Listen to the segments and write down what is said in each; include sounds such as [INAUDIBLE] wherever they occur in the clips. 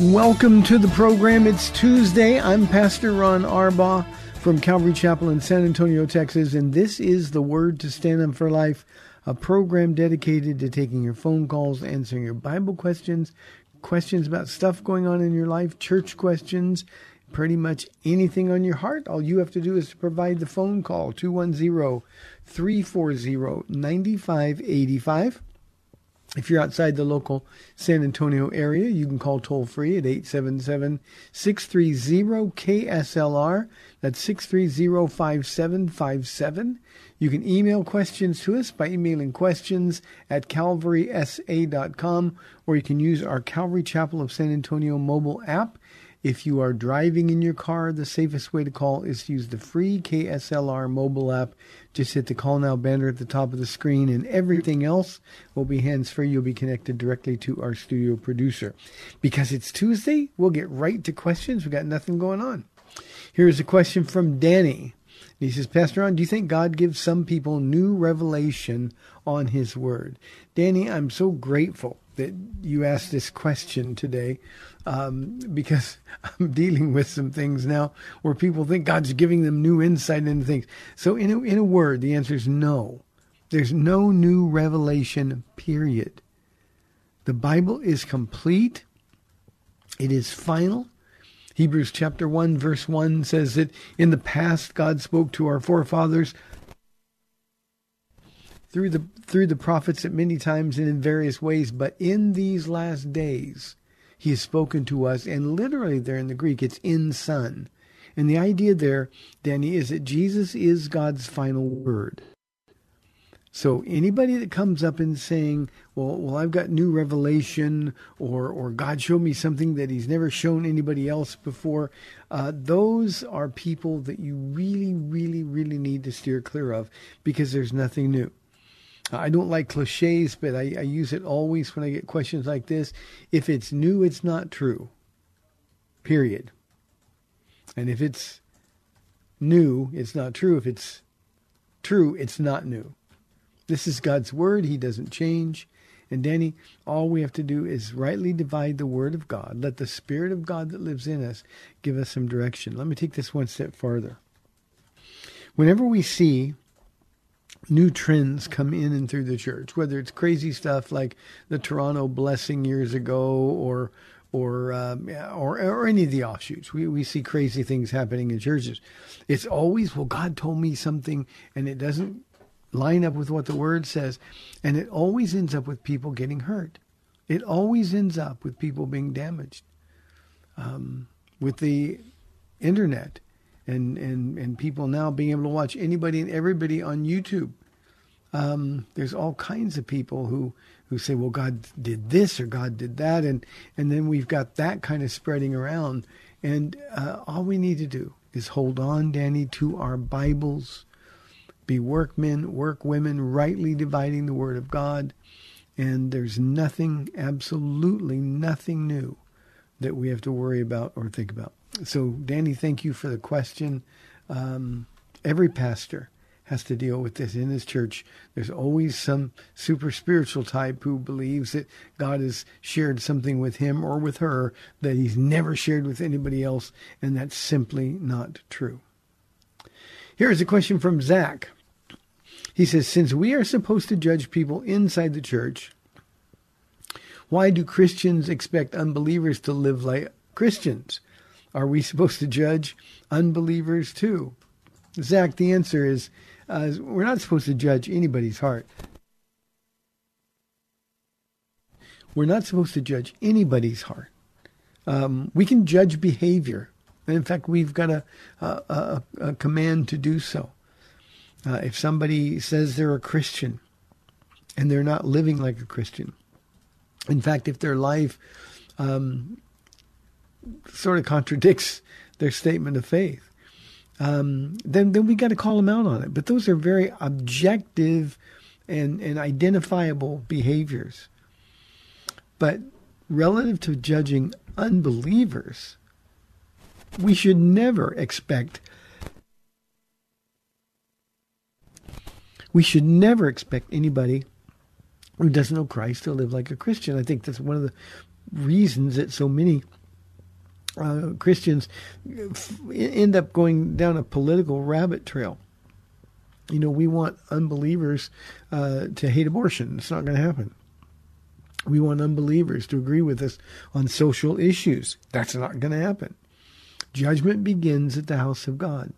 Welcome to the program. It's Tuesday. I'm Pastor Ron Arbaugh from Calvary Chapel in San Antonio, Texas, and this is the Word to Stand Up for Life, a program dedicated to taking your phone calls, answering your Bible questions, questions about stuff going on in your life, church questions, pretty much anything on your heart. All you have to do is to provide the phone call 210 340 9585. If you're outside the local San Antonio area, you can call toll free at 877 630 KSLR. That's 630 5757. You can email questions to us by emailing questions at calvarysa.com, or you can use our Calvary Chapel of San Antonio mobile app. If you are driving in your car, the safest way to call is to use the free KSLR mobile app. Just hit the call now banner at the top of the screen, and everything else will be hands free. You'll be connected directly to our studio producer. Because it's Tuesday, we'll get right to questions. We've got nothing going on. Here's a question from Danny. He says, Pastor Ron, do you think God gives some people new revelation on His Word? Danny, I'm so grateful that you asked this question today um, because [LAUGHS] I'm dealing with some things now where people think God's giving them new insight into things. So, in a, in a word, the answer is no. There's no new revelation, period. The Bible is complete, it is final. Hebrews chapter 1 verse 1 says that in the past God spoke to our forefathers through the through the prophets at many times and in various ways, but in these last days he has spoken to us and literally there in the Greek it's in son. And the idea there, Danny, is that Jesus is God's final word. So anybody that comes up and saying, "Well, well, I've got new revelation," or "or God showed me something that He's never shown anybody else before," uh, those are people that you really, really, really need to steer clear of because there's nothing new. I don't like cliches, but I, I use it always when I get questions like this. If it's new, it's not true. Period. And if it's new, it's not true. If it's true, it's not new. This is God's word. He doesn't change. And Danny, all we have to do is rightly divide the word of God. Let the Spirit of God that lives in us give us some direction. Let me take this one step farther. Whenever we see new trends come in and through the church, whether it's crazy stuff like the Toronto blessing years ago or or um, or or any of the offshoots. We we see crazy things happening in churches. It's always well, God told me something, and it doesn't line up with what the word says, and it always ends up with people getting hurt. It always ends up with people being damaged. Um, with the internet and, and, and people now being able to watch anybody and everybody on YouTube. Um, there's all kinds of people who, who say, well, God did this or God did that. And, and then we've got that kind of spreading around. And uh, all we need to do is hold on, Danny, to our Bibles, be workmen, workwomen, rightly dividing the Word of God. And there's nothing, absolutely nothing new that we have to worry about or think about. So, Danny, thank you for the question. Um, every pastor has to deal with this in his church. There's always some super spiritual type who believes that God has shared something with him or with her that he's never shared with anybody else, and that's simply not true. Here's a question from Zach. He says, Since we are supposed to judge people inside the church, why do Christians expect unbelievers to live like Christians? Are we [LAUGHS] supposed to judge unbelievers too? Zach, the answer is uh, we're not supposed to judge anybody's heart. We're not supposed to judge anybody's heart. Um, we can judge behavior. And in fact, we've got a, a, a, a command to do so. Uh, if somebody says they're a Christian and they're not living like a Christian, in fact, if their life um, sort of contradicts their statement of faith, um, then then we got to call them out on it. But those are very objective and and identifiable behaviors. But relative to judging unbelievers, we should never expect we should never expect anybody who doesn't know Christ to live like a Christian. I think that's one of the reasons that so many uh, Christians end up going down a political rabbit trail. You know, we want unbelievers uh, to hate abortion. It's not going to happen. We want unbelievers to agree with us on social issues. That's not going to happen. Judgment begins at the house of God.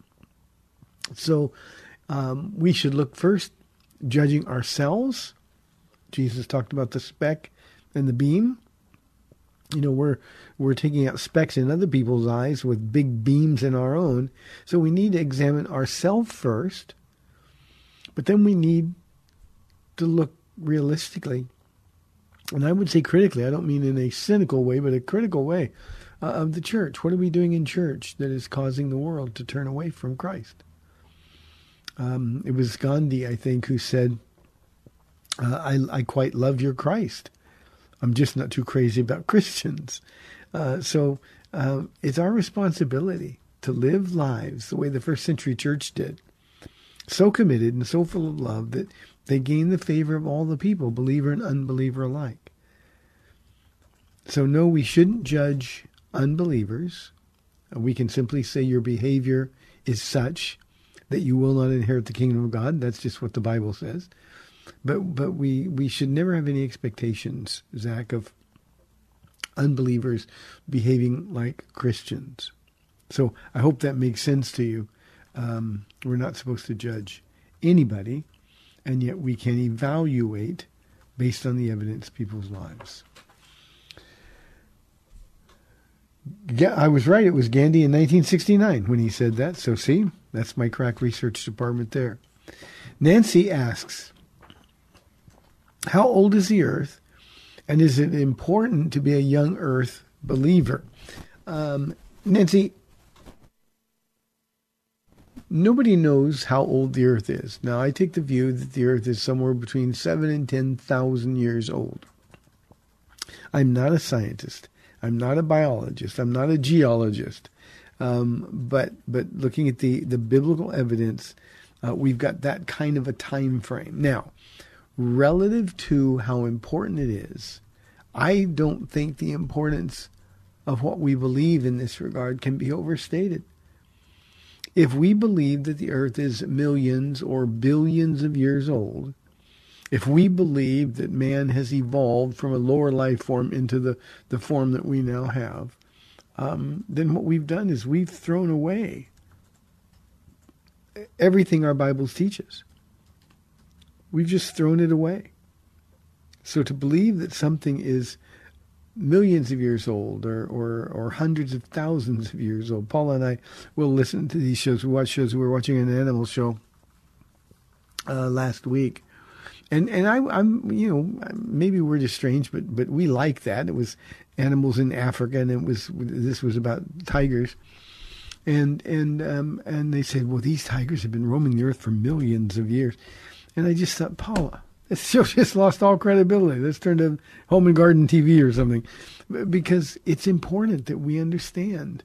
So um, we should look first judging ourselves. Jesus talked about the speck and the beam. You know, we're we're taking out specks in other people's eyes with big beams in our own. So we need to examine ourselves first, but then we need to look realistically, and I would say critically. I don't mean in a cynical way, but a critical way uh, of the church. What are we doing in church that is causing the world to turn away from Christ? Um, it was Gandhi, I think, who said, uh, I, I quite love your Christ. I'm just not too crazy about [LAUGHS] Christians. Uh, so uh, it's our responsibility to live lives the way the first century church did, so committed and so full of love that they gain the favor of all the people, believer and unbeliever alike. So, no, we shouldn't judge unbelievers. We can simply say your behavior is such that you will not inherit the kingdom of God. That's just what the Bible says. But but we we should never have any expectations, Zach, of unbelievers behaving like Christians. So I hope that makes sense to you. Um, we're not supposed to judge anybody, and yet we can evaluate based on the evidence people's lives. Yeah, I was right. It was Gandhi in 1969 when he said that. So, see, that's my crack research department there. Nancy asks, How old is the earth? And is it important to be a young earth believer? Um, Nancy, nobody knows how old the earth is. Now, I take the view that the earth is somewhere between 7 and 10,000 years old. I'm not a scientist. I'm not a biologist. I'm not a geologist. Um, but but looking at the the biblical evidence, uh, we've got that kind of a time frame. Now, relative to how important it is, I don't think the importance of what we believe in this regard can be overstated. If we believe that the earth is millions or billions of years old, if we believe that man has evolved from a lower life form into the, the form that we now have, um, then what we've done is we've thrown away everything our Bibles teaches. We've just thrown it away. So to believe that something is millions of years old or, or, or hundreds of thousands of years old. Paula and I will listen to these shows. We watch shows. We were watching an animal show uh, last week and and I, I'm you know maybe we're just strange, but but we like that. It was animals in Africa, and it was this was about tigers, and and um, and they said, well, these tigers have been roaming the earth for millions of years, and I just thought, Paula, this [LAUGHS] show just lost all credibility. Let's turn to Home and Garden TV or something, because it's important that we understand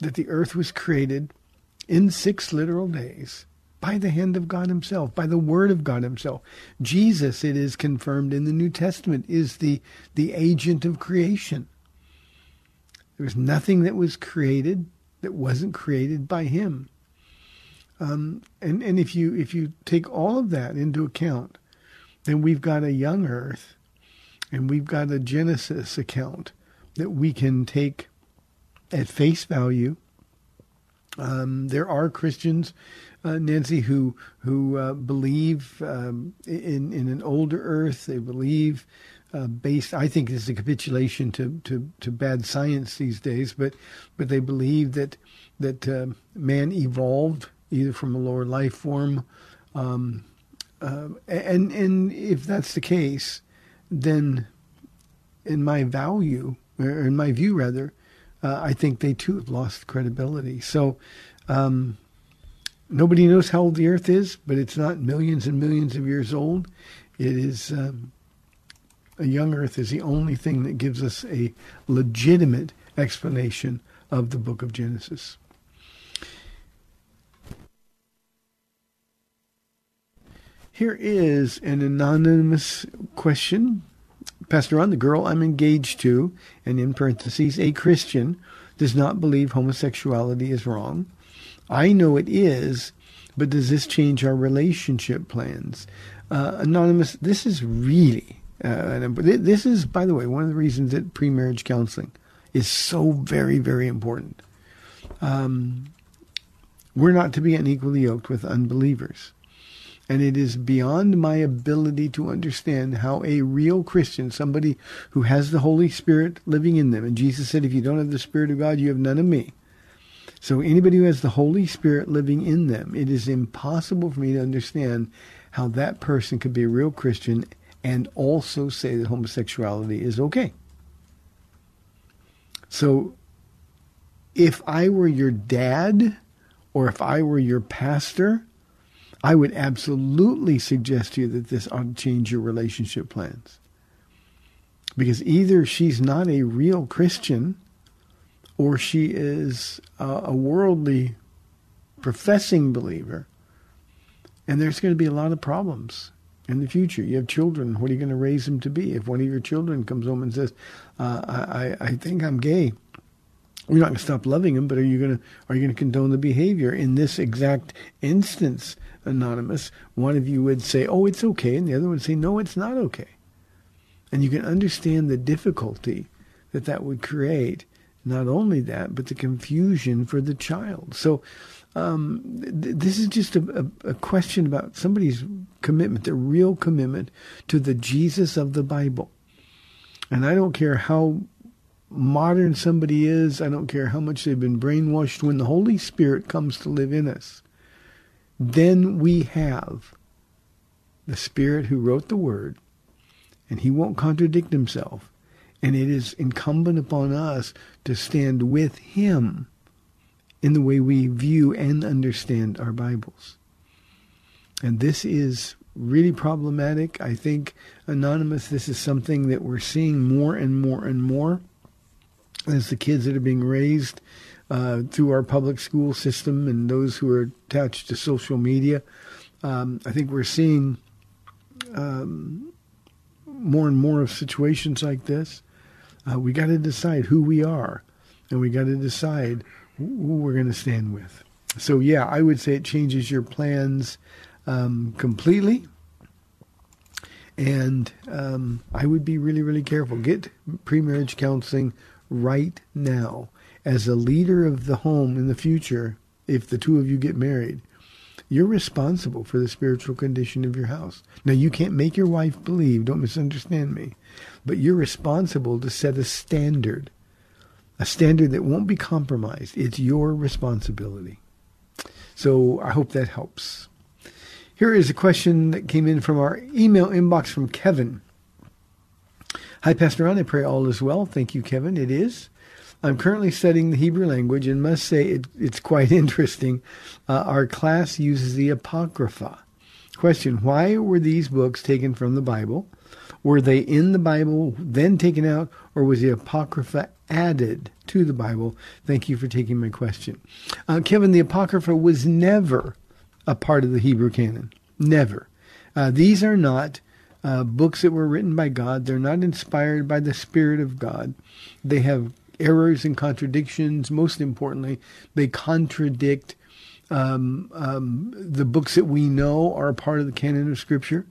that the earth was created in six literal days by the hand of God Himself, by the Word of God Himself. Jesus, it is confirmed in the New Testament, is the, the agent of creation. There was nothing that was created that wasn't created by Him. Um, and and if you if you take all of that into account, then we've got a young Earth, and we've got a Genesis account that we can take at face value. Um, there are Christians, uh, Nancy, who who uh, believe um, in in an older Earth. They believe uh, based. I think this is a capitulation to, to, to bad science these days, but but they believe that that uh, man evolved either from a lower life form, um, uh, and and if that's the case, then in my value or in my view rather, uh, I think they too have lost credibility. So. Um, nobody knows how old the Earth is, but it's not millions and millions of years old. It is um, a young earth is the only thing that gives us a legitimate explanation of the book of Genesis. Here is an anonymous question. Pastor Ron, the girl I'm engaged to, and in parentheses, a Christian, does not believe homosexuality is wrong. I know it is, but does this change our relationship plans? Uh, anonymous, this is really uh, this is, by the way, one of the reasons that pre-marriage counseling is so very, very important. Um, we're not to be unequally yoked with unbelievers. And it is beyond my ability to understand how a real Christian, somebody who has the Holy Spirit living in them, and Jesus said, if you don't have the Spirit of God, you have none of me. So anybody who has the Holy Spirit living in them, it is impossible for me to understand how that person could be a real Christian and also say that homosexuality is okay. So if I were your dad or if I were your pastor, I would absolutely suggest to you that this ought to change your relationship plans. Because either she's not a real Christian or she is a, worldly professing believer. And there's going to be a lot of problems in the future. You have children. What are you going to raise them to be? If one of your children comes home and says, uh, I, I think I'm gay, you're not going to stop loving them, but are you going to are you going to condone the behavior in this exact instance? Anonymous, one of you would say, "Oh, it's okay," and the other would say, "No, it's not okay." And you can understand the difficulty that that would create. Not only that, but the confusion for the child. So, um, th- this is just a, a, a, question about somebody's commitment, their real commitment to the Jesus of the Bible. And I don't care how modern somebody is, I don't care how much they've been brainwashed, when the Holy Spirit comes to live in us, then we have the Spirit who wrote the Word, and He won't contradict Himself. And it is incumbent upon us to stand with Him in the way we view and understand our Bibles. And this is really problematic. I think, Anonymous, this is something that we're seeing more and more and more as the kids that are being raised uh, through our public school system and those who are attached to social media. Um, I think we're seeing um, more and more of situations like this. Uh, we got to decide who we are, and we got to decide who we're going to stand with. So, yeah, I would say it changes your plans um, completely. And um, I would be really, really careful. Get pre-marriage counseling right now. As a leader of the home in the future, if the two of you get married, you're responsible for the spiritual condition of your house. Now, you can't make your wife believe, don't misunderstand me, but you're responsible to set a standard a standard that won't be compromised. It's your responsibility. So I hope that helps. Here is a question that came in from our email inbox from Kevin. Hi, Pastor Ron. I pray all is well. Thank you, Kevin. It is. I'm currently studying the Hebrew language and must say it, it's quite [LAUGHS] interesting. Uh, our class uses the Apocrypha. Question Why were these books taken from the Bible? Were they in the Bible, then taken out, or was the Apocrypha added to the Bible? Thank you for taking my question. Uh, Kevin, the Apocrypha was never a part of the Hebrew canon. Never. Uh, these are not uh, books that were written by God. They're not inspired by the Spirit of God. They have errors and contradictions. Most importantly, they contradict um, um, the books that we know are a part of the canon of Scripture.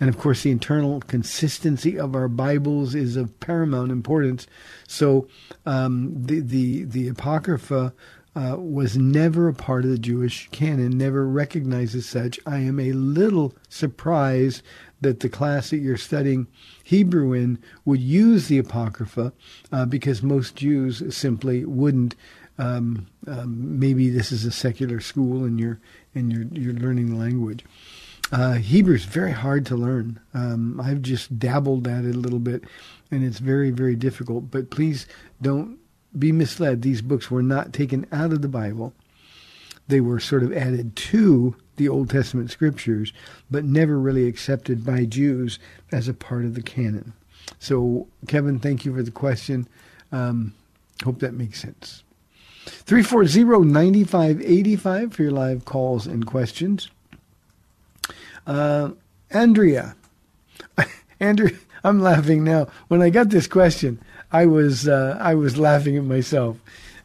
And of course, the internal consistency of our Bibles is of paramount importance. So um, the, the, the Apocrypha uh, was never a part of the Jewish canon, never recognized as such. I am a little surprised that the class that you're studying Hebrew in would use the Apocrypha uh, because most Jews simply wouldn't. Um, um, maybe this is a secular school and you're and you're you're learning the language. Uh, Hebrew is very hard to learn. Um, I've just dabbled at it a little bit, and it's very very difficult. But please don't be misled. These books were not taken out of the Bible. They were sort of added to the Old Testament scriptures, but never really accepted by Jews as a part of the canon. So, Kevin, thank you for the question. Um, hope that makes sense. 340-9585 for your live calls and questions. Uh, Andrea. [LAUGHS] Andrea, I'm laughing now. When I got this question, I was uh, I was laughing at myself.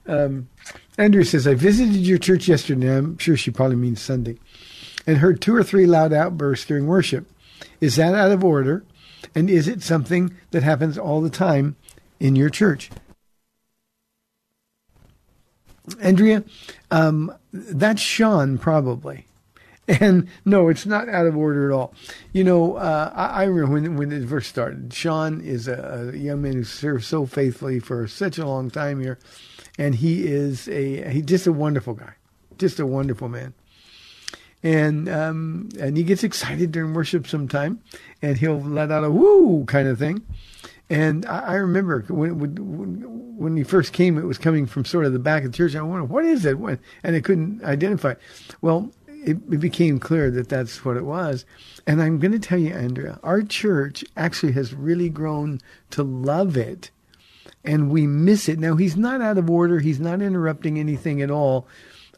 Um, Andrea says, I visited your church yesterday. I'm sure she probably means Sunday and heard two or three loud outbursts during worship. Is that out of order? And is it something that happens all the time in your church? Andrea, um, that's Sean probably. And no, it's not out of order at all. You know, uh, I, I, remember when when it first started. Sean is a, a, young man who served so faithfully for such a long time here, and he is a he's just a wonderful guy, just a wonderful man and um, and he gets excited during worship sometime, and he'll let out a woo kind of thing. And I, I remember when, when when he first came, it was coming from sort of the back of the church. I wondered what is it, and I couldn't identify. Well, it, it became clear that that's what it was. And I'm going to tell you, Andrea, our church actually has really grown to love it, and we miss it. Now he's not out of order. He's not interrupting anything at all.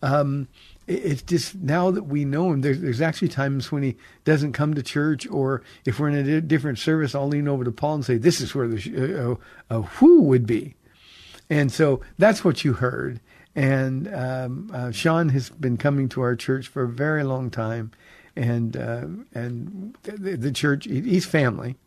Um, it's just now that we know him, there's, there's actually times when he doesn't come to church, or if we're in a different service, I'll lean over to Paul and say, "This is where the uh, uh, who would be," and so that's what you heard. And um, uh, Sean has been coming to our church for a very long time, and uh, and the, the church he's family,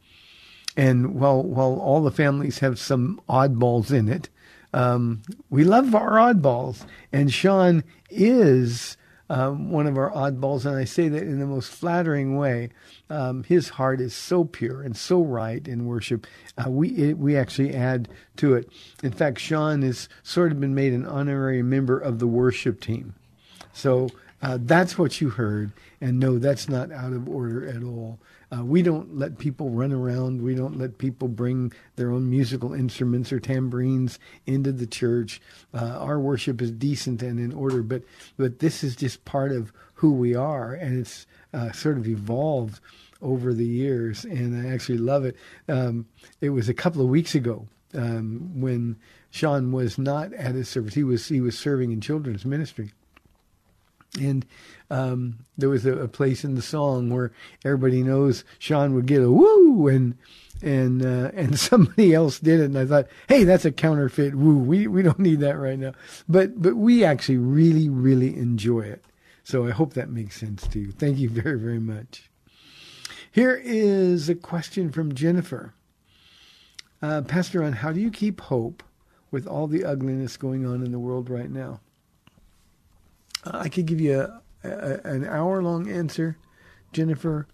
and while while all the families have some oddballs in it, um, we love our oddballs, and Sean is um, one of our oddballs, and I say that in the most flattering way. Um, his heart is so pure and so right in worship. Uh, we it, we actually add to it. In fact, Sean has sort of been made an honorary member of the worship team. So uh, that's what you heard, and no, that's not out of order at all. Uh, we don't let people run around. We don't let people bring their own musical instruments or tambourines into the church. Uh, our worship is decent and in order, but but this is just part of who we are, and it's uh, sort of evolved over the years, and I actually love it. Um, it was a couple of weeks ago um, when Sean was not at his service; he was he was serving in children's ministry and um, there was a, a, place in the song where everybody knows Sean would get a woo, and and uh, and [LAUGHS] somebody else did it, and I thought, hey, that's a counterfeit woo. We we don't need that right now. But but we actually really really enjoy it. So I hope that makes sense to you. Thank you very very much. Here is a question from Jennifer. Uh, Pastor Ron how do you keep hope with all the ugliness going on in the world right now? I could give you a, a, an hour long answer, Jennifer,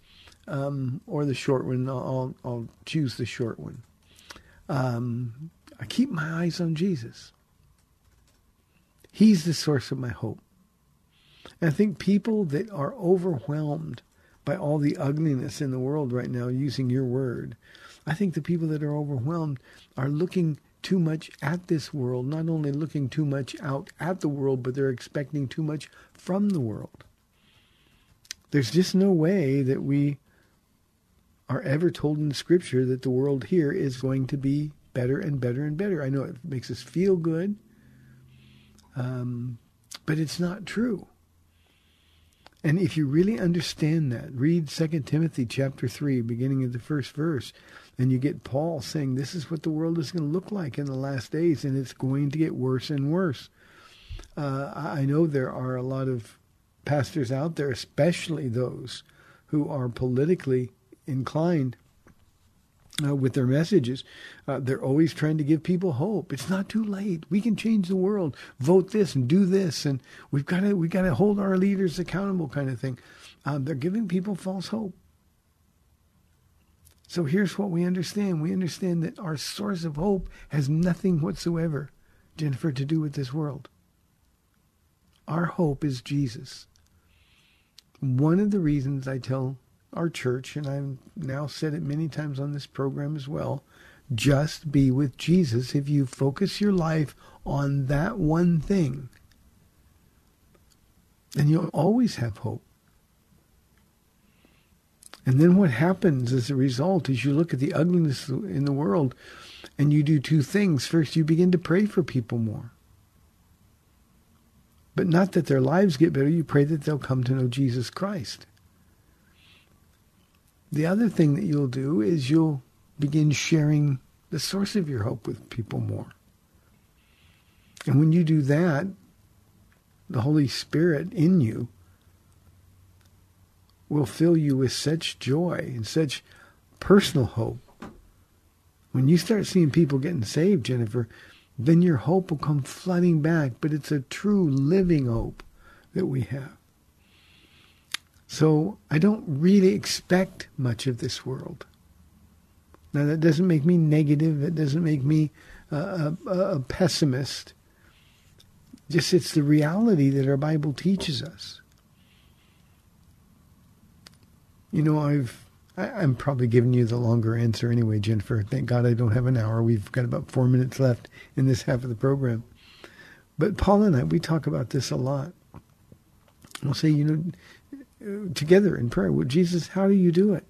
um, or the short one. I'll, I'll choose the short one. Um, I keep my eyes on Jesus. He's the source of my hope. And I think people that are overwhelmed by all the ugliness in the world right now, using your word, I think the people that are overwhelmed are looking too much at this world, not only looking too much out at the world, but they're expecting too much from the world. There's just no way that we are ever told in Scripture that the world here is going to be better and better and better. I know it makes us feel good, um, but it's not true. And if you really understand that, read 2 Timothy chapter 3, beginning of the first verse. And you get Paul saying this is what the world is going to look like in the last days, and it's going to get worse and worse. Uh, I know there are a lot of pastors out there, especially those who are politically inclined uh, with their messages. Uh, they're always trying to give people hope. It's not too late. We can change the world. Vote this and do this, and we've got to we got to hold our leaders accountable, kind of thing. Uh, they're giving people false hope. So here's what we understand. We understand that our source of hope has nothing whatsoever, Jennifer, to do with this world. Our hope is Jesus. One of the reasons I tell our church, and I've now said it many times on this program as well, just be with Jesus. If you focus your life on that one thing, then you'll always have hope. And then what happens as a result is you look at the ugliness in the world and you do two things. First, you begin to pray for people more. But not that their lives get better, you pray that they'll come to know Jesus Christ. The other thing that you'll do is you'll begin sharing the source of your hope with people more. And when you do that, the Holy Spirit in you will fill you with such joy and such personal hope. When you start seeing people getting saved, Jennifer, then your hope will come flooding back, but it's a true living hope that we have. So I don't really expect much of this world. Now that doesn't make me negative. It doesn't make me a, a, a pessimist. Just it's the reality that our Bible teaches us. You know, I've I, I'm probably giving you the longer answer anyway, Jennifer. Thank God I don't have an hour. We've got about four minutes left in this half of the program. But Paul and I, we talk about this a lot. We'll say, you know, uh, together in prayer. Well, Jesus, how do you do it?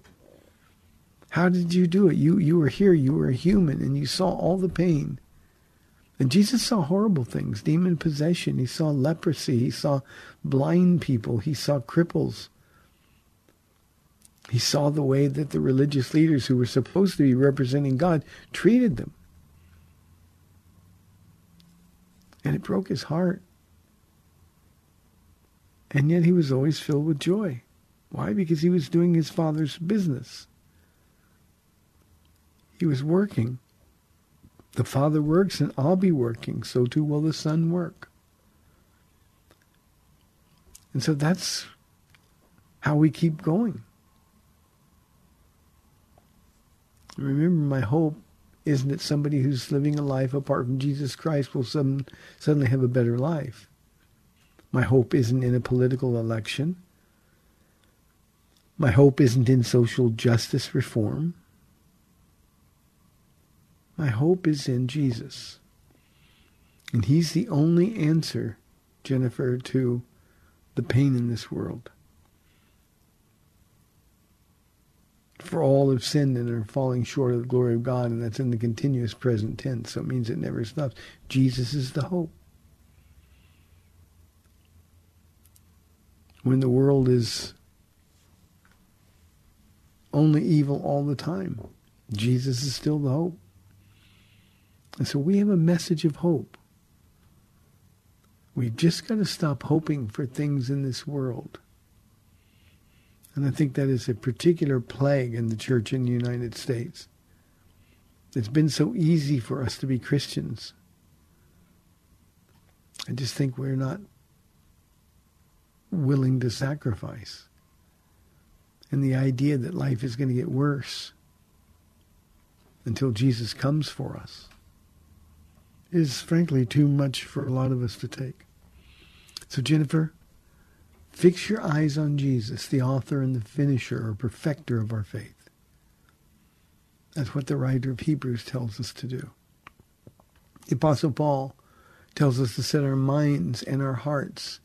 How did you do it? You you were here, you were a human, and you saw all the pain. And Jesus saw horrible things, demon possession. He saw leprosy. He saw blind people. He saw cripples. He saw the way that the religious leaders who were supposed to be representing God treated them. And it broke his heart. And yet he was always filled with joy. Why? Because he was doing his father's business. He was working. The Father works and I'll be working. So too will the Son work. And so that's how we keep going. Remember, my hope isn't that somebody who's living a life apart from Jesus Christ will some, suddenly have a better life. My hope isn't in a political election. My hope isn't in social justice reform. My hope is in Jesus. And he's the only answer, Jennifer, to the pain in this world. For all have sinned and are falling short of the glory of God, and that's in the continuous present tense, so it means it never stops. Jesus is the hope. when the world is only evil all the time. Jesus is still the hope. And so we have a message of hope. We've just got to stop hoping for things in this world. And I think that is a particular plague in the church in the United States. It's been so easy for us to be Christians. I just think we're not willing to sacrifice. And the idea that life is going to get worse until Jesus comes for us is frankly too much for a lot of us to take. So, Jennifer, fix your eyes on Jesus, the author and the finisher or perfecter of our faith. That's what the writer of Hebrews tells us to do. The Apostle Paul tells us to set our minds and our hearts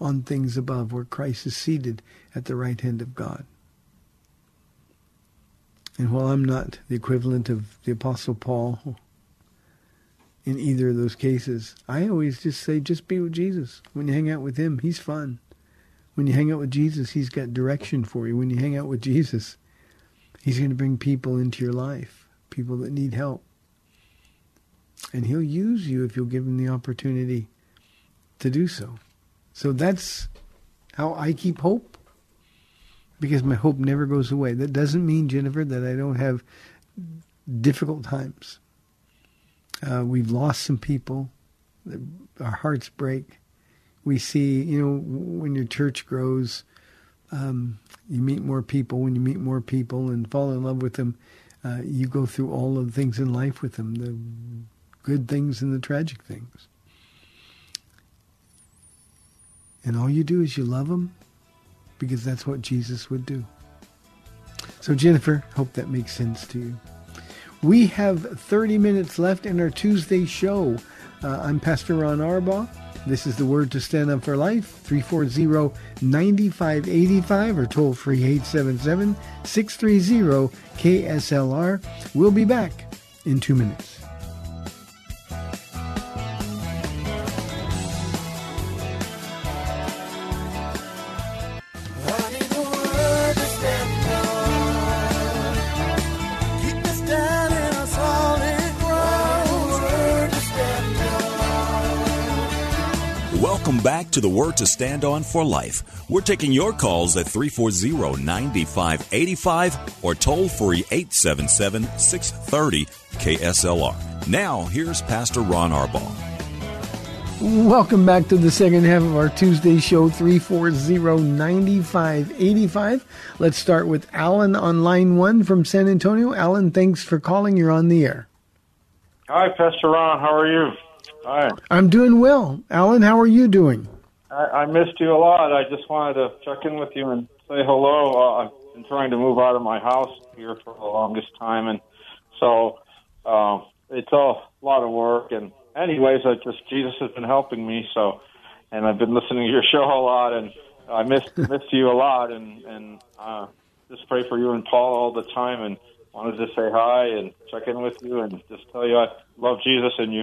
on things above where Christ is seated at the right hand of God. And while I'm not the equivalent of the Apostle Paul in either of those cases, I always just say, just be with Jesus. When you hang out with him, he's fun. When you hang out with Jesus, he's got direction for you. When you hang out with Jesus, he's going to bring people into your life, people that need help. And he'll use you if you'll give him the opportunity to do so. So that's how I keep hope. because my hope never goes away. That doesn't mean, Jennifer, that I don't have difficult times. Uh, we've lost some people. Our hearts break. We see, you know, when your church grows, um, you meet more people. When you meet more people and fall in love with them, uh, you go through all of the things in life with them, the good things and the tragic things. And all you do is you love them because that's what Jesus would do. So, Jennifer, hope that makes sense to you. We have 30 minutes left in our Tuesday show. Uh, I'm Pastor Ron Arbaugh. This is the word to stand up for life, 340-9585 or toll free 877-630-KSLR. We'll be back in two minutes. Welcome back to the Word to Stand On for Life. We're taking your calls at 340 9585 or toll free 877 630 KSLR. Now, here's Pastor Ron Arbaugh. Welcome back to the second half of our Tuesday show, 340-9585. Let's start with Alan on line one from San Antonio. Alan, thanks for calling. You're on the air. Hi, Pastor Ron. How are you? Hi. I'm doing well. Alan, how are you doing? I, I missed you a lot. I just wanted to check in with you and say hello. Uh, I've been trying to move out of my house here for the longest time, and so uh, it's a lot of work. And anyways, I just Jesus has been helping me. So, and I've been listening to your [LAUGHS] show a lot, and I missed missed you a lot, and and uh, just pray for you and Paul all the time, and wanted to say hi and check in with you, and just tell you I love Jesus and you.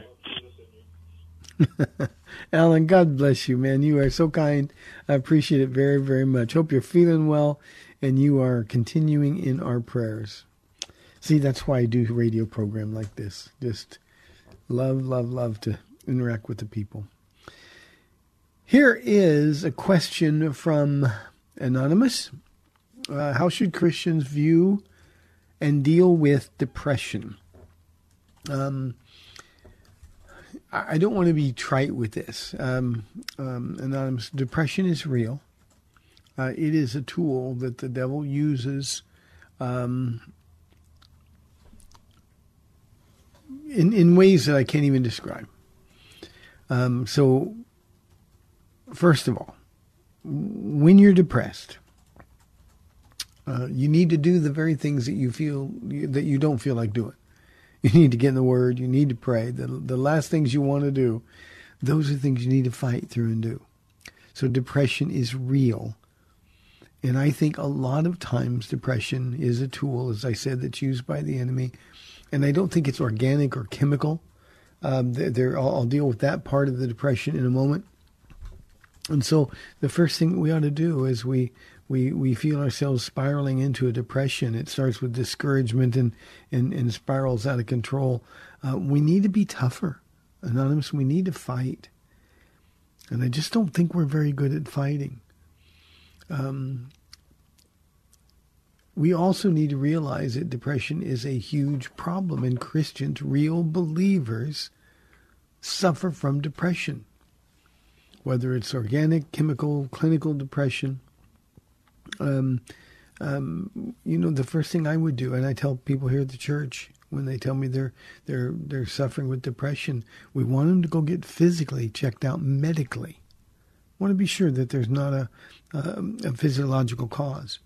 [LAUGHS] Alan, God bless you, man. You are so kind. I appreciate it very, very much. Hope you're feeling well and you are continuing in our prayers. See, that's why I do a radio program like this. Just love, love, love to interact with the people. Here is a question from Anonymous. Uh, how should Christians view and deal with depression? Um, I don't want to be trite with this. Um, um, anonymous, depression is real. Uh, it is a tool that the devil uses um, in in ways that I can't even describe. Um, so, first of all, when you're depressed, uh, you need to do the very things that you feel that you don't feel like doing. You need to get in the Word. You need to pray. The the last things you want to do, those are things you need to fight through and do. So depression is real, and I think a lot of times depression is a tool, as I said, that's used by the enemy, and I don't think it's organic or chemical. Um, there, I'll, I'll deal with that part of the depression in a moment. And so the first thing we ought to do is we we we feel ourselves spiraling into a depression. It starts with discouragement and and, and spirals out of control. Uh, we need to be tougher, anonymous. We need to fight, and I just don't think we're very good at fighting. Um, we also need to realize that depression is a huge problem, and Christians, real believers, suffer from depression whether it's organic, chemical, clinical depression. Um, um, you know, the first thing I would do, and I tell people here at the church when they tell me they're they're they're suffering with depression, we want them to go get physically checked out medically. want to be sure that there's not a a, a physiological cause.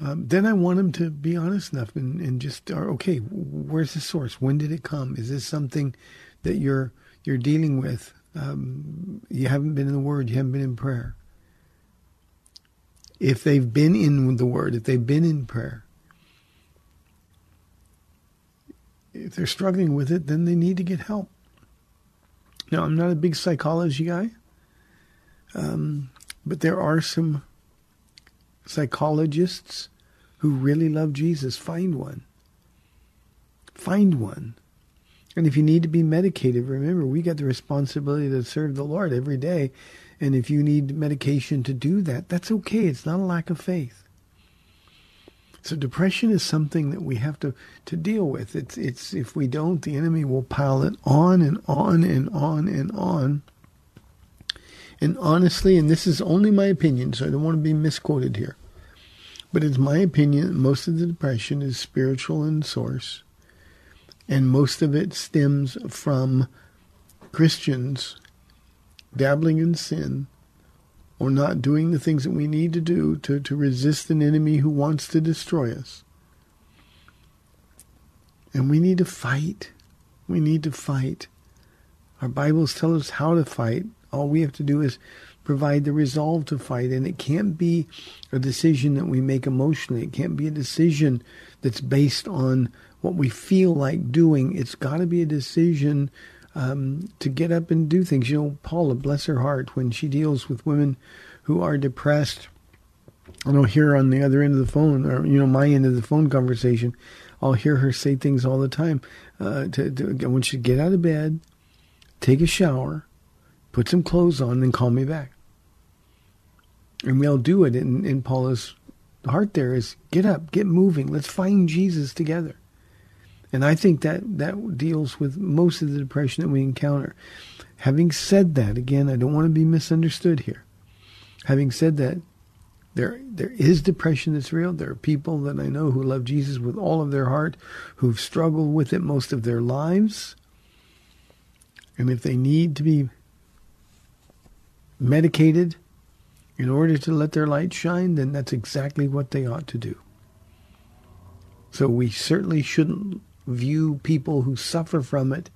Um, then I want them to be honest enough and, and just are okay. Where's the source? When did it come? Is this something that you're you're dealing with? Um, you haven't been in the Word, you haven't been in prayer. If they've been in the Word, if they've been in prayer, if they're struggling with it, then they need to get help. Now, I'm not a big psychology guy, um, but there are some psychologists who really love Jesus. Find one. Find one. And if you need to be medicated, remember we got the responsibility to serve the Lord every day. And if you need medication to do that, that's okay. It's not a lack of faith. So depression is something that we have to, to deal with. It's it's if we don't, the enemy will pile it on and on and on and on. And honestly, and this is only my opinion, so I don't want to be misquoted here. But it's my opinion that most of the depression is spiritual in source. And most of it stems from Christians dabbling in sin or not doing the things that we need to do to, to resist an enemy who wants to destroy us. And we need to fight. We need to fight. Our Bibles tell us how to fight. All we have to do is provide the resolve to fight. And it can't be a decision that we make emotionally. It can't be a decision that's based on what we feel like doing. It's got to be a decision um, to get up and do things. You know, Paula, bless her heart, when she deals with women who are depressed, I know here on the other end of the phone, or you know, my end of the phone conversation, I'll hear her say things all the time. Uh, to, to when she get out of bed, take a shower, put some clothes on, and call me back. And we'll do it. In, in Paula's heart, there is get up, get moving. Let's find Jesus together. And I think that that deals with most of the depression that we encounter. Having said that, again, I don't want to be misunderstood here. Having said that, there there is depression that's real. There are people that I know who love Jesus with all of their heart, who've struggled with it most of their lives. And if they need to be medicated in order to let their light shine, then that's exactly what they ought to do. So we certainly shouldn't view people who suffer from it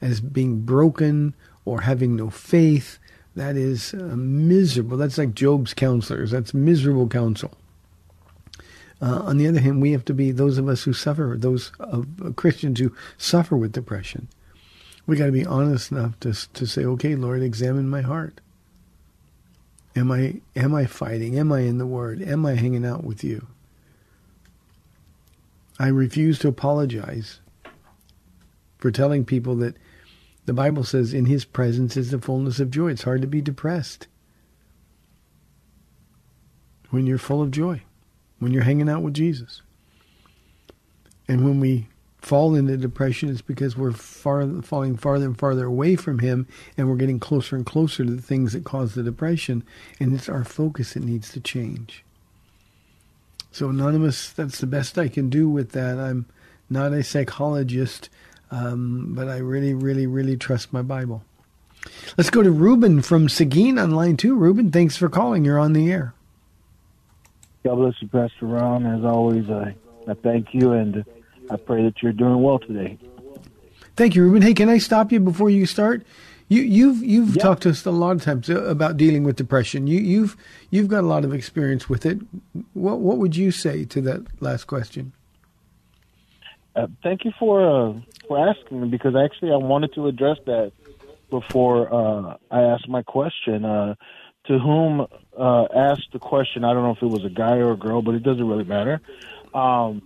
as being broken or having no faith. That is uh, miserable. That's like Job's counselors. That's miserable counsel. Uh, on the other hand, we have to be those of us who suffer, those uh, Christians who suffer with depression. We got to be honest enough to to say, "Okay, Lord, examine my heart. Am I am I fighting? Am I in the Word? Am I hanging out with you?" I refuse to apologize for telling people that the Bible says in his presence is the fullness of joy. It's hard to be depressed when you're full of joy, when you're hanging out with Jesus. And when we fall into depression, it's because we're far, falling farther and farther away from Him, and we're getting closer and closer to the things that cause the depression, and it's our focus that needs to change. So, Anonymous, that's the best I can do with that. I'm not a psychologist, um, but I really, really, really trust my Bible. Let's go to Ruben from Seguin on line two. Ruben, thanks for calling. You're on the air. God bless you, Pastor Ron. As always, I, I thank you and I pray that you're doing well today. Thank you, Ruben. Hey, can I stop you before you start? You, you've you've Yeah. talked to us a lot of times about dealing with depression. You, you've you've got a lot of experience with it. What what would you say to that last question? Uh, thank you for uh, for asking me because actually I wanted to address that before uh, I asked my question. Uh, to whom uh, asked the question, I don't know if it was a guy or a girl, but it doesn't really matter. Um,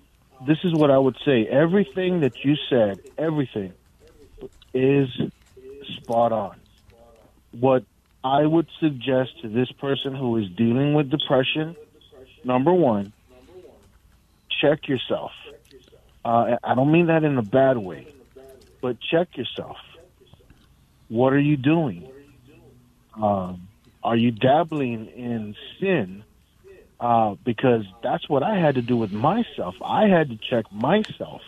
this is what I would say: everything that you said, everything is spot on. What I would suggest to this person who is dealing with depression, number one, check yourself. Uh, I don't mean that in a bad way, but check yourself. What are you doing? Um, are you dabbling in sin? Uh, because that's what I had to do with myself. I had to check myself,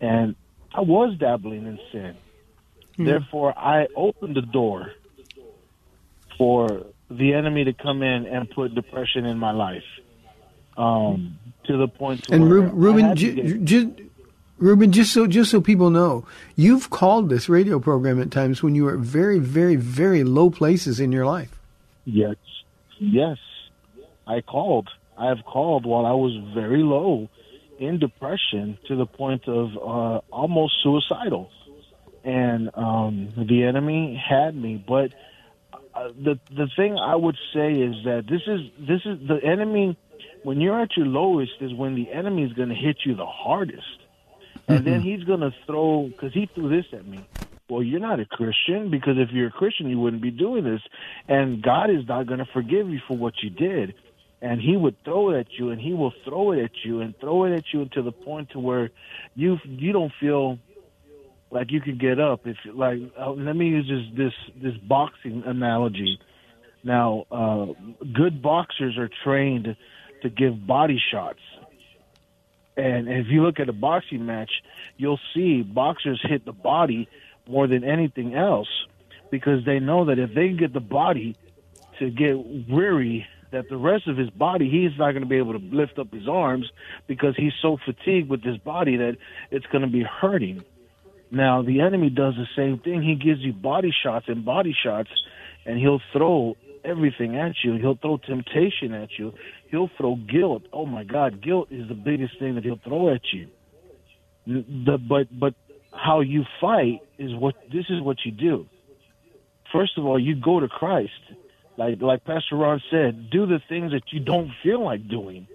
and I was dabbling in sin. Therefore, I opened the door for the enemy to come in and put depression in my life. Um, to the point to And where Ru- Ruben, had to ju- ju- Ruben, just so just so people know, you've called this radio program at times when you were at very, very, very low places in your life. Yes. Yes. I called. I have called while I was very low in depression to the point of uh, almost suicidal. And um, the enemy had me. But uh, the the thing I would say is that this is this is the enemy when you're at your lowest is when the enemy is going to hit you the hardest. And then he's going to throw cuz he threw this at me. well, you're not a Christian because if you're a Christian, you wouldn't be doing this. And God is not going to forgive you for what you did. And he would throw it at you and he will throw it at you and throw it at you until the point to where you, you don't feel like you could get up. If like, uh, let me use this, this, this boxing analogy. Now, uh, good boxers are trained to give body shots. And if you look at a boxing match, you'll see boxers hit the body more than anything else because they know that if they can get the body to get weary, that the rest of his body, he's not going to be able to lift up his arms because he's so fatigued with his body that it's going to be hurting. Now, the enemy does the same thing. He gives you body shots and body shots, and he'll throw everything at you. He'll throw temptation at you. He'll throw guilt. Oh my God, guilt is the biggest thing that he'll throw at you. The, but but how you fight is what this is what you do. First of all, you go to Christ. Like like Pastor Ron said, do the things that you don't feel like doing.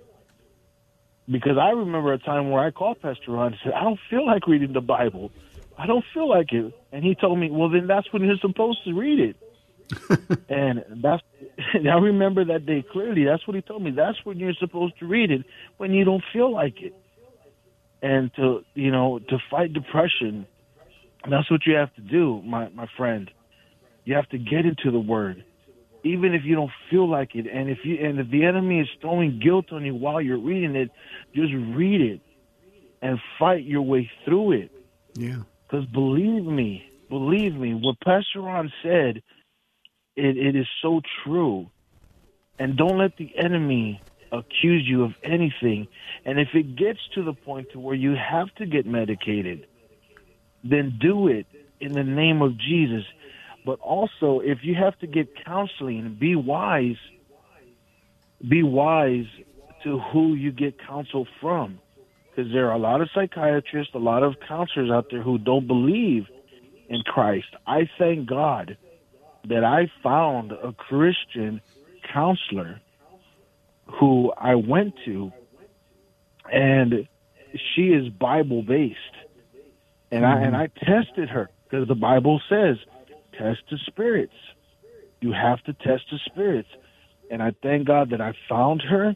Because I remember a time where I called Pastor Ron and said, I don't feel like reading the Bible. I don't feel like it. And he told me, Well then that's when you're supposed to read it. [LAUGHS] and that's and [LAUGHS] I remember that day clearly. That's what he told me. That's when you're supposed to read it when you don't feel like it and to you know to fight depression that's what you have to do my my friend you have to get into the word even if you don't feel like it and if you and if the enemy is throwing guilt on you while you're reading it just read it and fight your way through it Yeah. Because believe me believe me what pastor ron said it, it is so true and don't let the enemy accuse you of anything. And if it gets to the point to where you have to get medicated, then do it in the name of Jesus. But also, if you have to get counseling, be wise. Be wise to who you get counsel from. Because there are a lot of psychiatrists, a lot of counselors out there who don't believe in Christ. I thank God that I found a Christian counselor who I went to, and she is Bible based, and I and I mm-hmm. tested her because the Bible says test the spirits. You have to test the spirits, and I thank God that I found her,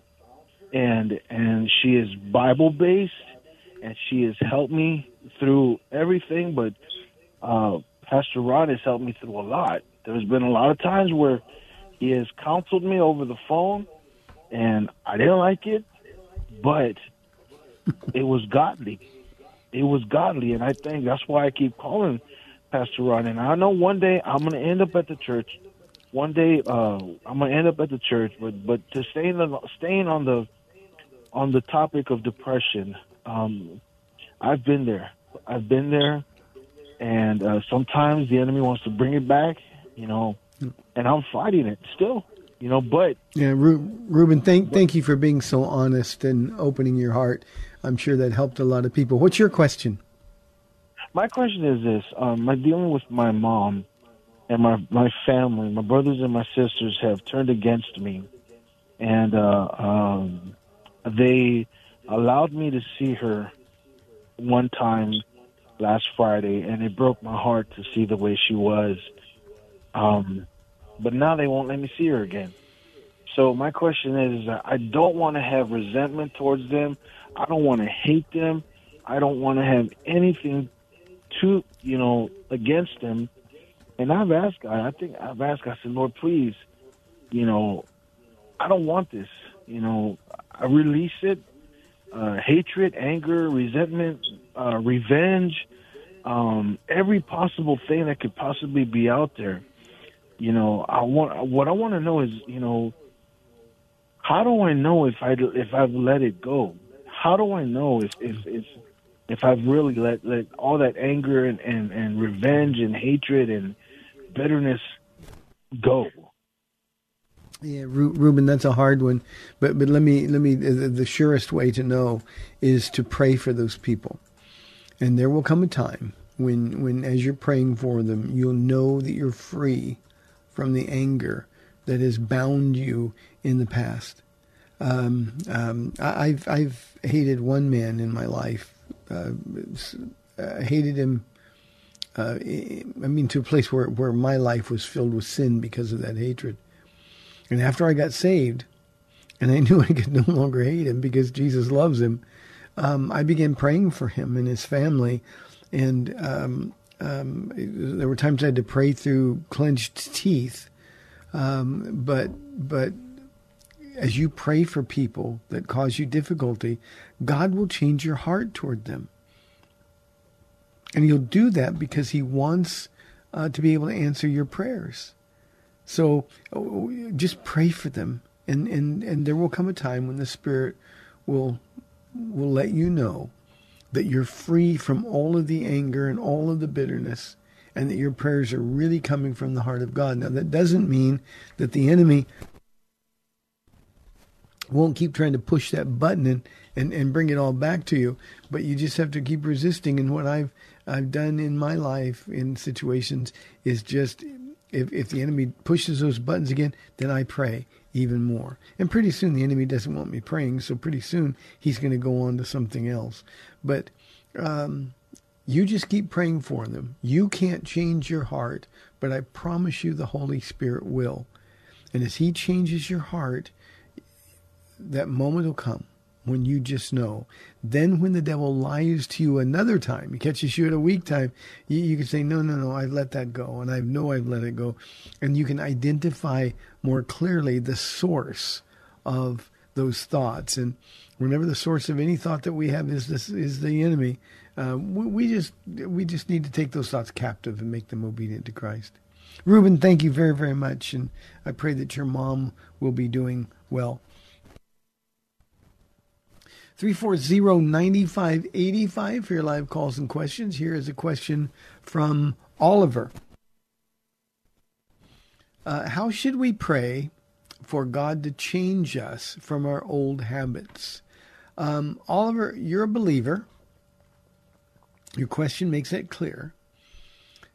and and she is Bible based, and she has helped me through everything. But uh, Pastor Ron has helped me through a lot. There's been a lot of times where he has counseled me over the phone and I didn't like it, but [LAUGHS] it was godly. It was godly, and I think that's why I keep calling Pastor Ron. And I know one day I'm going to end up at the church. One day uh, I'm going to end up at the church, but but to staying on staying on the on the topic of depression, um, I've been there. I've been there, and uh, sometimes the enemy wants to bring it back, you know, and I'm fighting it still, you know. But Yeah, Ru- Ruben, thank thank you for being so honest and opening your heart. I'm sure that helped a lot of people. What's your question? My question is this: um, I'm dealing with my mom and my my family. My brothers and my sisters have turned against me, and uh, um, they allowed me to see her one time last Friday, and it broke my heart to see the way she was. Um, but now they won't let me see her again. So my question is, is I don't want to have resentment towards them. I don't want to hate them. I don't want to have anything to you know against them. And I've asked God. I think I've asked. I said, Lord, please, you know, I don't want this. You know, I release it. Uh, hatred, anger, resentment, uh, revenge, um, every possible thing that could possibly be out there. You know, I want what I want to know is, you know, how do I know if I if I've let it go? How do I know if if if, if I've really let let all that anger and, and, and revenge and hatred and bitterness go? Yeah, Ruben, that's a hard one, but but let me let me the, surest way to know is to pray for those people, and there will come a time when when as you're praying for them, you'll know that you're free from the anger that has bound you in the past. Um, um, I, I've I've hated one man in my life. Uh, I hated him uh, I mean, to a place where, where my life was filled with sin because of that hatred. And after I got saved, and I [LAUGHS] knew I could no longer hate him because Jesus loves him, um, I began praying for him and his family. And um, um, there were times I had to pray through clenched teeth. Um, but but as you pray for people that cause you difficulty, God will change your heart toward them. And he'll do that because he wants uh, to be able to answer your prayers. So oh, just pray for them. And, and, and there will come a time when the Spirit will, will let you know that you're free from all of the anger and all of the bitterness and that your prayers are really coming from the heart of God. Now, that doesn't mean that the enemy won't keep trying to push that button and, and, and bring it all back to you, but you just have to keep resisting. And what I've I've done in my life in situations is just if, if the enemy pushes those buttons again, then I pray even more. And pretty soon the enemy doesn't want me praying, so pretty soon he's going to go on to something else. But um, you just keep praying for them. You can't change your heart, but I promise you the Holy Spirit will. And as he changes your heart, that moment will come when you just know. Then when the devil lies to you another time, he catches you at a weak time, you, you, can say, no, no, no, I've let that go. And I know I've let it go. And you can identify more clearly the source of those thoughts. And whenever the source of any thought that we have is this is the enemy, uh, we, we just we just need to take those thoughts captive and make them obedient to Christ. Ruben, thank you very, very much. And I pray that your mom will be doing well. 340-9585 for your live calls and questions. Here is a question from Oliver. Uh, how should we pray for God to change us from our old habits? Um, Oliver, you're a believer. Your question makes that clear.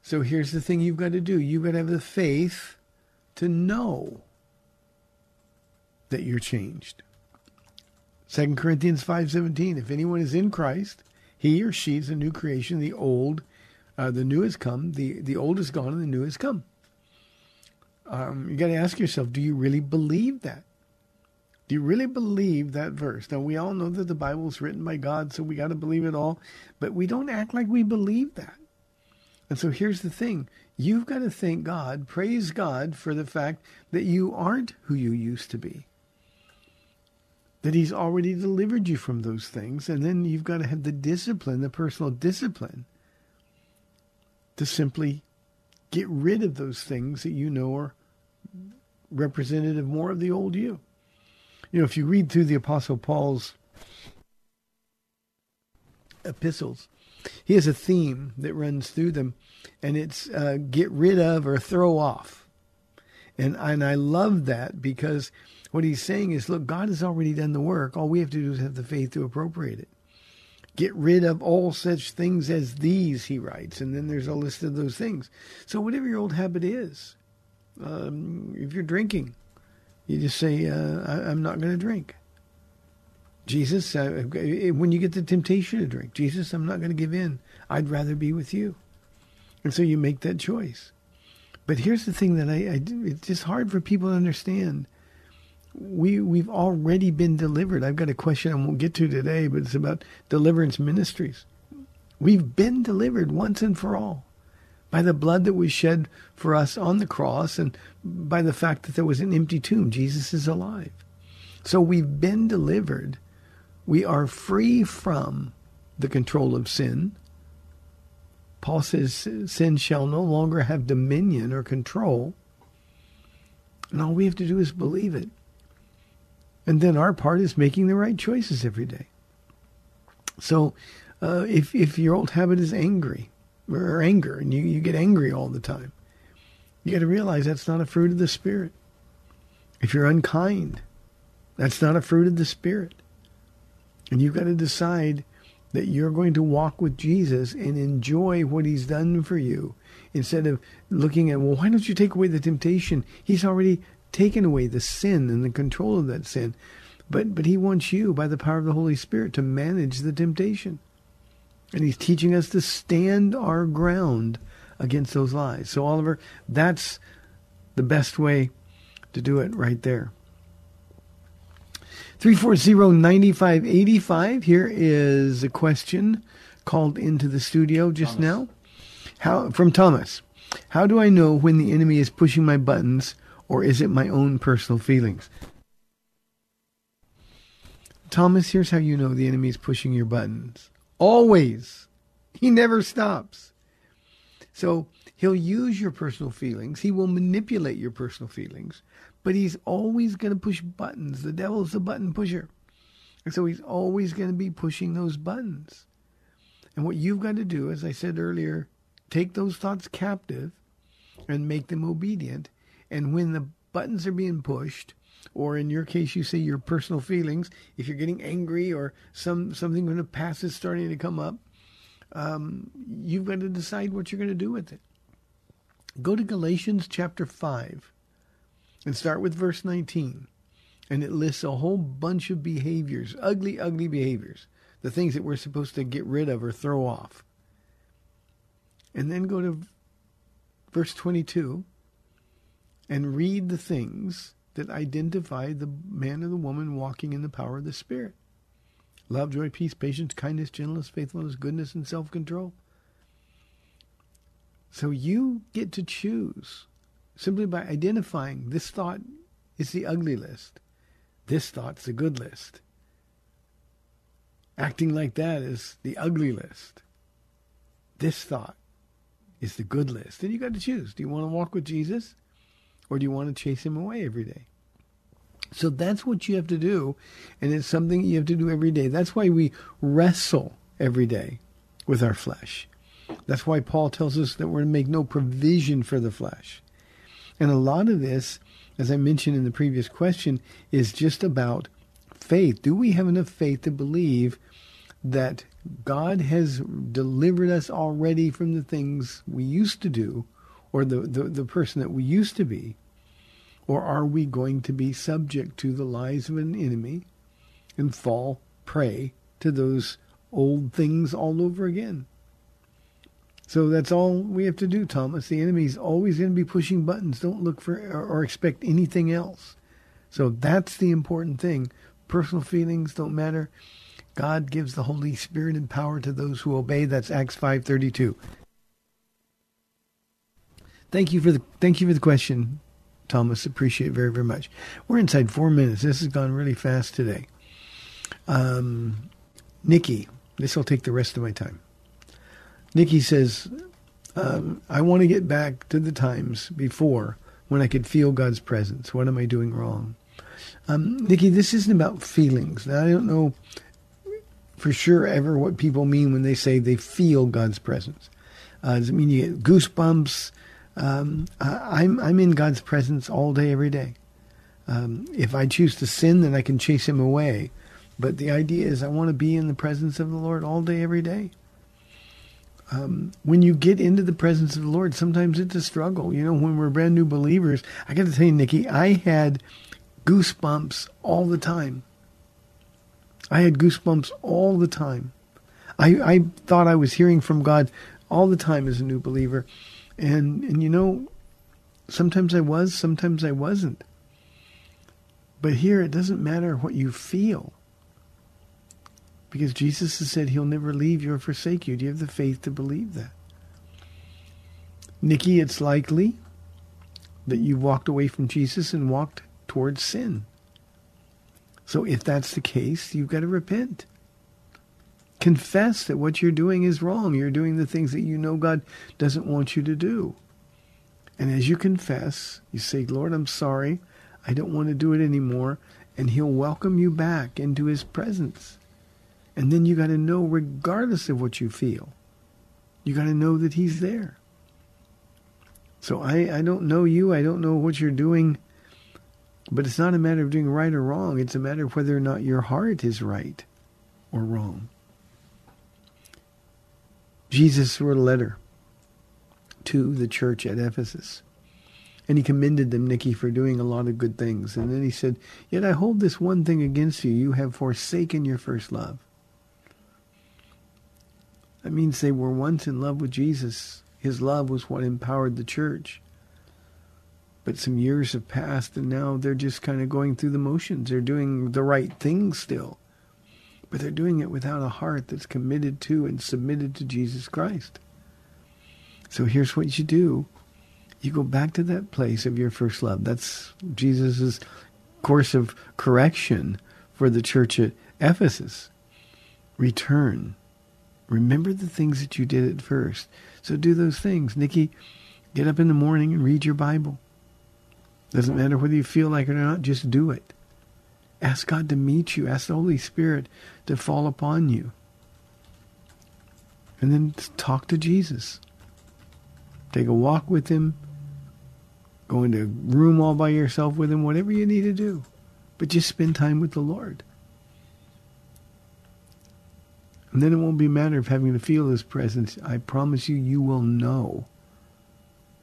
So here's the thing you've got to do. You've got to have the faith to know that you're changed. 2 Corinthians 5:17 If anyone is in Christ, he or she is a new creation, the old uh, the new has come, the the old is gone and the new has come. Um, you got to ask yourself, do you really believe that? Do you really believe that verse? Now we all know that the Bible is written by God, so we got to believe it all, but we don't act like we believe that. And so here's the thing. You've got to thank God, praise God for the fact that you aren't who you used to be that he's already delivered you from those things. And then you've got to have the discipline, the personal discipline, to simply get rid of those things that you know are representative more of the old you. You know, if you read through the Apostle Paul's epistles, he has a theme that runs through them, and it's uh, get rid of or throw off. And, and I love that because what he's saying is, look, God has already done the work. All we have to do is have the faith to appropriate it. Get rid of all such things as these, he writes. And then there's a list of those things. So whatever your old habit is, um, if you're drinking, you just say, uh, I, am not going to drink. Jesus, uh, when you get the temptation to drink, Jesus, I'm not going to give in. I'd rather be with you. And so you make that choice. But here's the thing that I, I it's just hard for people to understand we we've already been delivered. I've got a question I won't get to today, but it's about deliverance ministries. We've been delivered once and for all by the blood that was shed for us on the cross and by the fact that there was an empty tomb. Jesus is alive. So we've been delivered. We are free from the control of sin. Paul says sin shall no longer have dominion or control. And all we have to do is believe it. And then our part is making the right choices every day. So uh, if, if your old habit is angry or anger and you, you get angry all the time, you got to realize that's not a fruit of the Spirit. If you're unkind, that's not a fruit of the Spirit. And you've got to decide that you're going to walk with Jesus and enjoy what he's done for you instead of looking at, well, why don't you take away the temptation? He's already taken away the sin and the control of that sin. But but he wants you by the power of the Holy Spirit to manage the temptation. And he's teaching us to stand our ground against those lies. So, Oliver, that's the best way to do it right there. 340-9585. Here is a question called into the studio just now. How from Thomas. How do I know when the enemy is pushing my buttons or is it my own personal feelings? Thomas, here's how you know the enemy is pushing your buttons. Always. He never stops. So he'll use your personal feelings. He will manipulate your personal feelings, but he's always going to push buttons. The devil's a button pusher. And so he's always going to be pushing those buttons. And what you've got to do, as I said earlier, take those thoughts captive and make them obedient. And when the buttons are being pushed, or in your case, you say your personal feelings, if you're getting angry or some something from the past is starting to come up, um, you've got to decide what you're going to do with it. Go to Galatians chapter 5 and start with verse 19. And it lists a whole bunch of behaviors, ugly, ugly behaviors, the things that we're supposed to get rid of or throw off. And then go to verse 22 and read the things that identify the man or the woman walking in the power of the Spirit love, joy, peace, patience, kindness, gentleness, faithfulness, goodness, and self control. So you get to choose simply by identifying this thought is the ugly list, this thought's the good list. Acting like that is the ugly list. This thought is the good list. And you got to choose. Do you want to walk with Jesus or do you want to chase him away every day? So that's what you have to do. And it's something you have to do every day. That's why we wrestle every day with our flesh. That's why Paul tells us that we're to make no provision for the flesh. And a lot of this, as I mentioned in the previous question, is just about faith. Do we have enough faith to believe that God has delivered us already from the things we used to do or the, the, the person that we used to be? Or are we going to be subject to the lies of an enemy and fall prey to those old things all over again? So that's all we have to do, Thomas. The enemy's always going to be pushing buttons. Don't look for or, expect anything else. So that's the important thing. Personal feelings don't matter. God gives the Holy Spirit and power to those who obey. That's Acts 5:32. Thank you for the thank you for the question, Thomas. Appreciate it very very much. We're inside four minutes. This has gone really fast today. Um, Nikki, this will take the rest of my time. Nikki says, um, I want to get back to the times before when I could feel God's presence. What am I doing wrong? Um, Nikki, this isn't about feelings. Now, I don't know for sure ever what people mean when they say they feel God's presence. Uh, does it mean you get goosebumps? Um, I'm I'm in God's presence all day, every day. Um, if I choose to sin, then I can chase Him away. But the idea is, I want to be in the presence of the Lord all day, every day. Um, when you get into the presence of the Lord, sometimes it's a struggle. You know, when we're brand new believers, I got to tell you, Nikki, I had goosebumps all the time. I had goosebumps all the time. I, I thought I was hearing from God all the time as a new believer. And, and you know, sometimes I was, sometimes I wasn't. But here it doesn't matter what you feel. Because Jesus has said he'll never leave you or forsake you. Do you have the faith to believe that? Nikki, it's likely that you walked away from Jesus and walked towards sin. So if that's the case, you've got to repent. Confess that what you're doing is wrong. You're doing the things that you know God doesn't want you to do. And as you confess, you say, Lord, I'm sorry. I don't want to do it anymore. And he'll welcome you back into his presence. And then you got to know, regardless of what you feel, you got to know that he's there. So I, I don't know you. I don't know what you're doing. But it's not a matter of doing right or wrong. It's a matter of whether or not your heart is right or wrong. Jesus wrote a letter to the church at Ephesus. And he commended them, Nikki, for doing a lot of good things. And then he said, Yet I hold this one thing against you. You have forsaken your first love. That means they were once in love with Jesus. His love was what empowered the church. But some years have passed and now they're just kind of going through the motions. They're doing the right things still. But they're doing it without a heart that's committed to and submitted to Jesus Christ. So here's what you do. You go back to that place of your first love. That's Jesus' course of correction for the church at Ephesus. Return. Remember the things that you did at first. So do those things. Nikki, get up in the morning and read your Bible. Doesn't matter whether you feel like it or not, just do it. Ask God to meet you. Ask the Holy Spirit to fall upon you. And then talk to Jesus. Take a walk with him. Go into a room all by yourself with him, whatever you need to do. But just spend time with the Lord. And then it won't be a matter of having to feel his presence. I promise you, you will know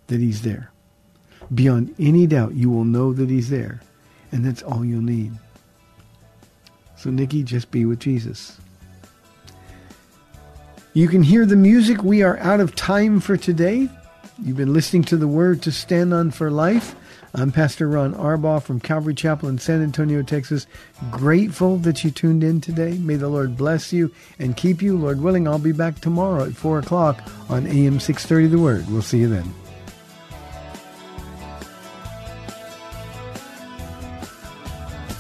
that he's there. Beyond any doubt, you will know that he's there. And that's all you'll need. So, Nikki, just be with Jesus. You can hear the music. We are out of time for today. You've been listening to the Word to Stand On for Life. I'm Pastor Ron Arbaugh from Calvary Chapel in San Antonio, Texas. Grateful that you tuned in today. May the Lord bless you and keep you. Lord willing, I'll be back tomorrow at 4 o'clock on AM 630 The Word. We'll see you then.